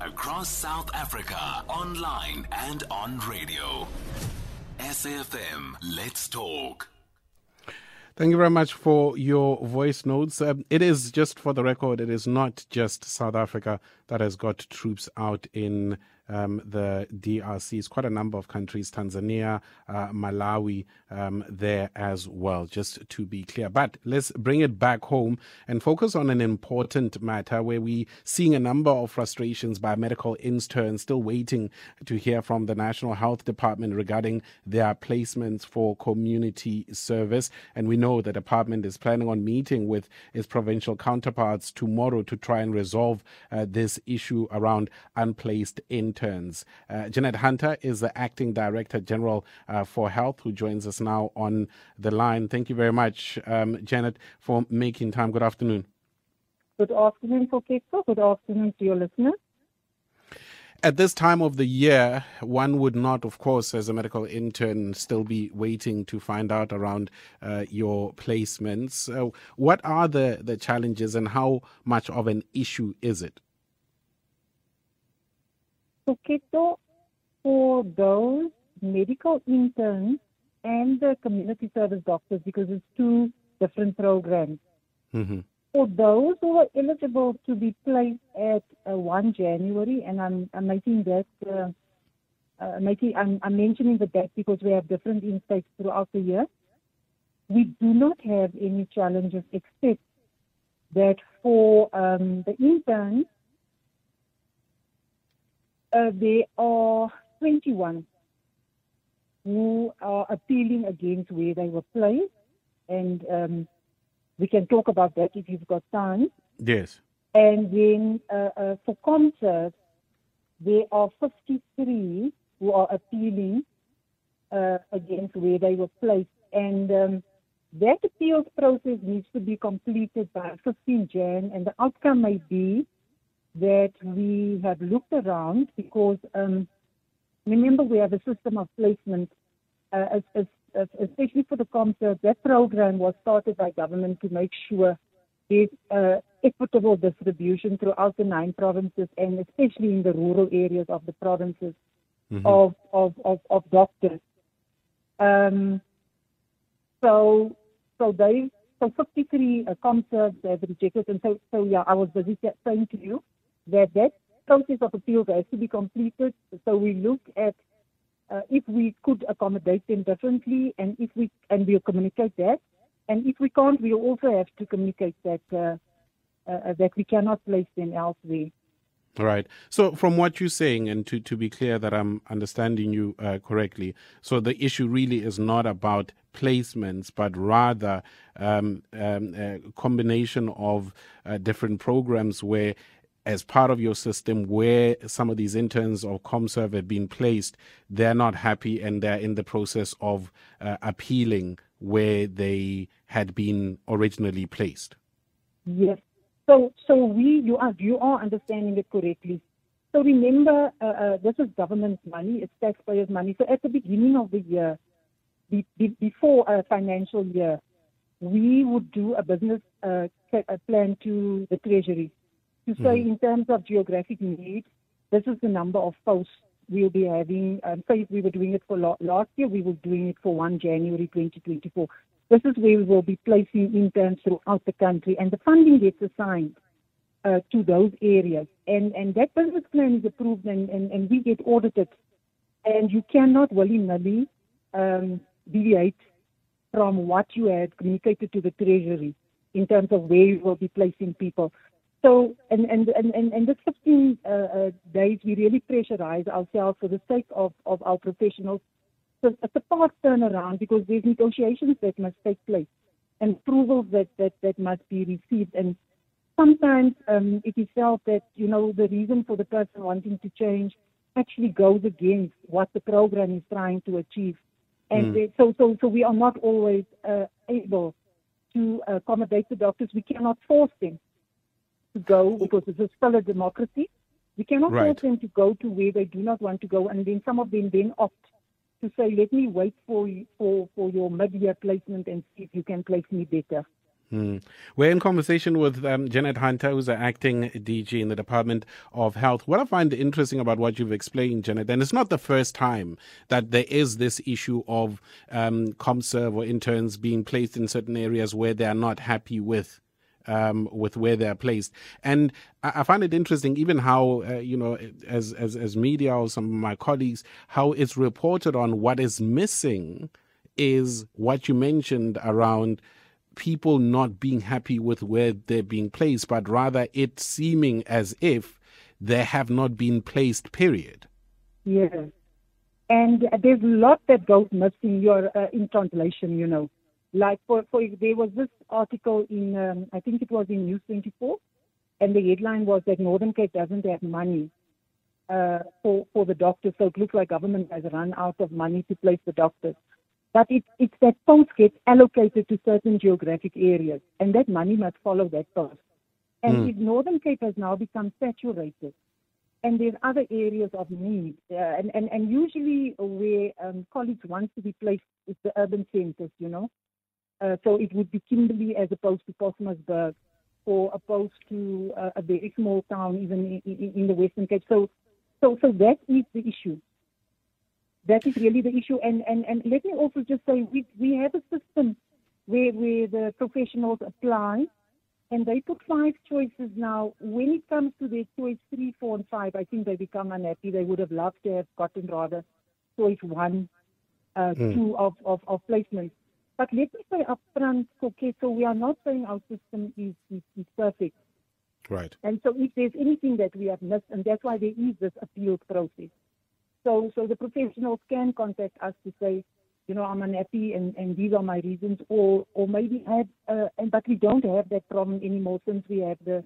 across South Africa, online and on radio. SAFM, let's talk. Thank you very much for your voice notes. Um, it is just for the record, it is not just South Africa that has got troops out in um, the DRC. It's quite a number of countries, Tanzania, uh, Malawi, um, there as well, just to be clear. But let's bring it back home and focus on an important matter where we're seeing a number of frustrations by medical interns still waiting to hear from the National Health Department regarding their placements for community service. And we know the department is planning on meeting with its provincial counterparts tomorrow to try and resolve uh, this issue around unplaced interns. Uh, Janet Hunter is the acting director general uh, for health who joins us now on the line. Thank you very much, um, Janet, for making time. Good afternoon. Good afternoon, Kokeko. Good afternoon to your listeners. At this time of the year, one would not, of course, as a medical intern, still be waiting to find out around uh, your placements. So what are the, the challenges and how much of an issue is it? Kokeko, for those medical interns and the community service doctors, because it's two different programs. Mm-hmm. For those who are eligible to be placed at uh, 1 January, and I'm, I'm making that, uh, uh, making, I'm, I'm mentioning the date because we have different insights throughout the year. We do not have any challenges except that for um, the interns, uh, there are 21 who are appealing against where they were placed, and um, we can talk about that if you've got time. Yes. And then uh, uh, for ComServe, there are 53 who are appealing uh, against where they were placed. And um, that appeals process needs to be completed by 15 Jan, and the outcome may be that we have looked around because um, remember we have a system of placement, uh, as, as, as, especially for the ComServe. That program was started by government to make sure there's uh, equitable distribution throughout the nine provinces and especially in the rural areas of the provinces Mm-hmm. of, of, of, of doctors. Um, so so they so 53 uh, ComServes have rejected, and so so yeah, I was busy saying to you that that process of appeal has to be completed. So we look at uh, if we could accommodate them differently, and if we and we'll communicate that, and if we can't, we'll also have to communicate that uh, uh, that we cannot place them elsewhere. Right. So, from what you're saying, and to, to be clear that I'm understanding you uh, correctly, so the issue really is not about placements, but rather um, um, a combination of uh, different programs where, as part of your system, where some of these interns or ComServe have been placed, they're not happy and they're in the process of uh, appealing where they had been originally placed. Yes. So, so we, you are, you are understanding it correctly. So remember, uh, uh, this is government money, it's taxpayers' money. So at the beginning of the year, be, be, before a financial year, we would do a business uh, plan to the treasury to say Mhm. in terms of geographic need, this is the number of posts we'll be having. Um, say if we were doing it for la- last year, we were doing it for 1 January 2024. This is where we will be placing interns throughout the country, and the funding gets assigned uh, to those areas. And, and that business plan is approved, and, and, and we get audited. And you cannot willy-nilly um, deviate from what you had communicated to the Treasury in terms of where you will be placing people. So, and, and, and, and, and this 15 uh, uh, days, we really pressurize ourselves for the sake of, of our professionals. So it's a fast turnaround because there's negotiations that must take place and approvals that, that, that must be received. And sometimes um, it is felt that, you know, the reason for the person wanting to change actually goes against what the program is trying to achieve. And Mm. they- so, so, so we are not always uh, able to accommodate the doctors. We cannot force them to go because this is still a democracy. We cannot Right. force them to go to where they do not want to go, and then some of them then opt to say, "Let me wait for for for your mid-year placement and see if you can place me better." Hmm. We're in conversation with um, Janet Hunter, who's the acting DG in the Department of Health. What I find interesting about what you've explained, Janet, and it's not the first time that there is this issue of um, ComServe or interns being placed in certain areas where they are not happy with um, with where they're placed. And I, find it interesting, even how uh, you know, as as as media or some of my colleagues, how it's reported on what is missing is what you mentioned around people not being happy with where they're being placed, but rather it seeming as if they have not been placed, period. Yes. And there's a lot that goes missing your, uh, in translation, you know. Like, for, for there was this article in, um, I think it was in News 24, and the headline was that Northern Cape doesn't have money uh, for, for the doctors. So it looks like government has run out of money to place the doctors. But it, it's that post gets allocated to certain geographic areas, and that money must follow that post. And mm. if Northern Cape has now become saturated, and there's other areas of need, uh, and, and, and usually where um, college wants to be placed is the urban centers, you know. Uh, so it would be Kimberley as opposed to Postmasburg, or opposed to uh, a very small town, even in, in, in the Western Cape. So, so, so that is the issue that is really the issue. And, and, and let me also just say we, we have a system where, where the professionals apply and they put five choices now. When it comes to their choice three, four, and five, I think they become unhappy. They would have loved to have gotten rather choice one, uh, mm. two of, of, of placements. But let me say upfront, okay, so we are not saying our system is, is, is perfect. Right. And so if there's anything that we have missed, and that's why there is this appeal process. So, so the professionals can contact us to say, you know, I'm unhappy and, and these are my reasons, or or maybe have, uh, and but we don't have that problem anymore since we have the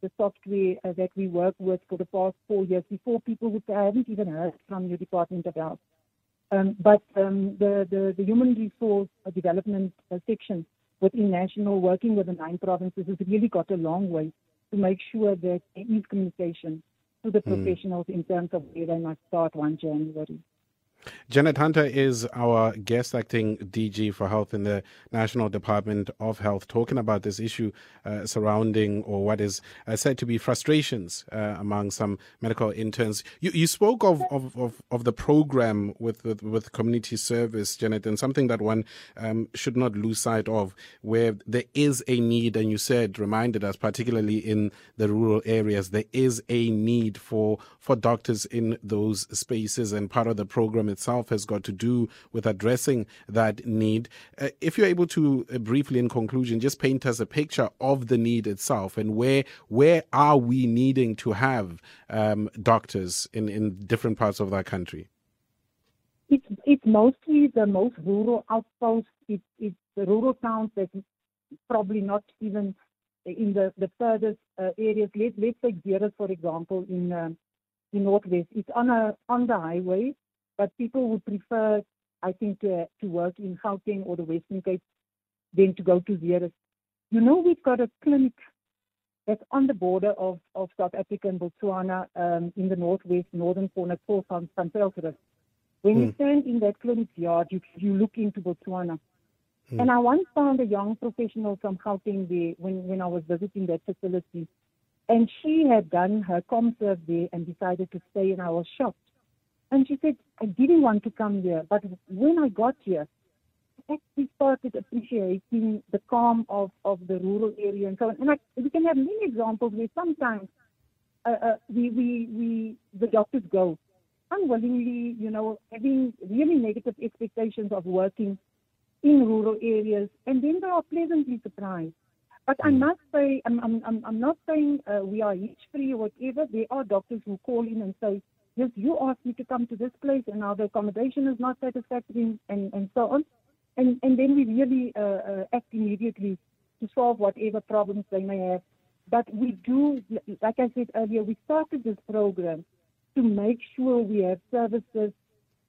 the software uh, that we work with for the past four years. Before people would say, I haven't even heard from your Department of Health. Um, but um, the, the, the human resource development section within national, working with the nine provinces, has really got a long way to make sure that there is communication to the hmm. professionals mm. in terms of where they must start 1 January. Janet Hunter is our guest acting DG for Health in the National Department of Health, talking about this issue uh, surrounding or what is uh, said to be frustrations uh, among some medical interns. You, you spoke of, of, of, of, the program with, with, with community service, Janet, and something that one um, should not lose sight of, where there is a need, and you said, reminded us, particularly in the rural areas, there is a need for, for doctors in those spaces, and part of the program itself has got to do with addressing that need. Uh, if you're able to uh, briefly, in conclusion, just paint us a picture of the need itself and where where are we needing to have um, doctors in, in different parts of that country? It's it's mostly the most rural outposts. It's it's the rural towns that probably not even in the the furthest uh, areas. Let let's take Zeerust for example in. Uh, in Northwest. It's on a on the highway, but people would prefer, I think, to, to work in Gauteng or the Western Cape than to go to Zeerust. You know, we've got a clinic that's on the border of, of South Africa and Botswana um, in the northwest, northern corner called San When mm. you hmm. stand in that clinic's yard, you, you look into Botswana. Mm. And I once found a young professional from Gauteng there when, when I was visiting that facility. And she had done her ComServe there and decided to stay, and I was shocked. And she said, I didn't want to come here, but when I got here, I actually started appreciating the calm of, of the rural area and so on. And I, we can have many examples where sometimes uh, uh, we, we, we, the doctors go unwillingly, you know, having really negative expectations of working in rural areas, and then they are pleasantly surprised. But I must say, I'm, I'm, I'm not saying uh, we are hitch free or whatever. There are doctors who call in and say, yes, you asked me to come to this place and now the accommodation is not satisfactory and, and so on. And, and then we really uh, uh, act immediately to solve whatever problems they may have. But we do, like I said earlier, we started this program to make sure we have services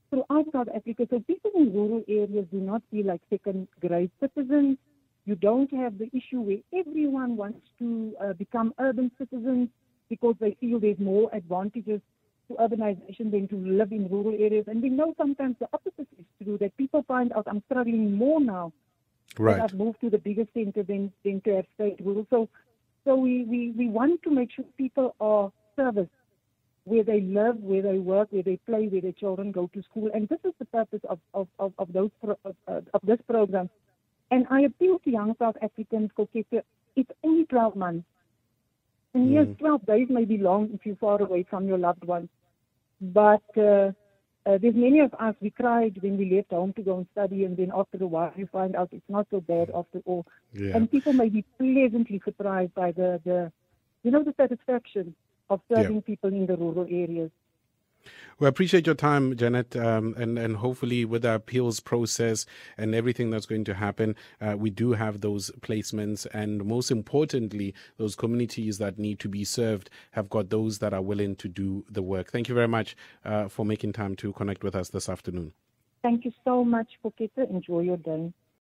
throughout South Africa so people in rural areas do not feel like second grade citizens. You don't have the issue where everyone wants to uh, become urban citizens because they feel there's more advantages to urbanization than to live in rural areas. And we know sometimes the opposite is true, that people find out I'm struggling more now Right. I've moved to the bigger center than, than to have stayed rural. So, so we, we, we want to make sure people are serviced where they live, where they work, where they play, where their children go to school. And this is the purpose of, of, of, of those pro, of, uh, of this program. And I appeal to young South Africans, Kokete, it's only 12 months. And yes, mm. 12 days may be long if you're far away from your loved ones. But uh, uh, there's many of us, we cried when we left home to go and study, and then after a while you find out it's not so bad after all. Yeah. And people may be pleasantly surprised by the, the you know, the satisfaction of serving Yeah. people in the rural areas. We appreciate your time, Janet, um, and and hopefully with the appeals process and everything that's going to happen, uh, we do have those placements, and most importantly, those communities that need to be served have got those that are willing to do the work. Thank you very much uh, for making time to connect with us this afternoon. Thank you so much, Kokete. Enjoy your day.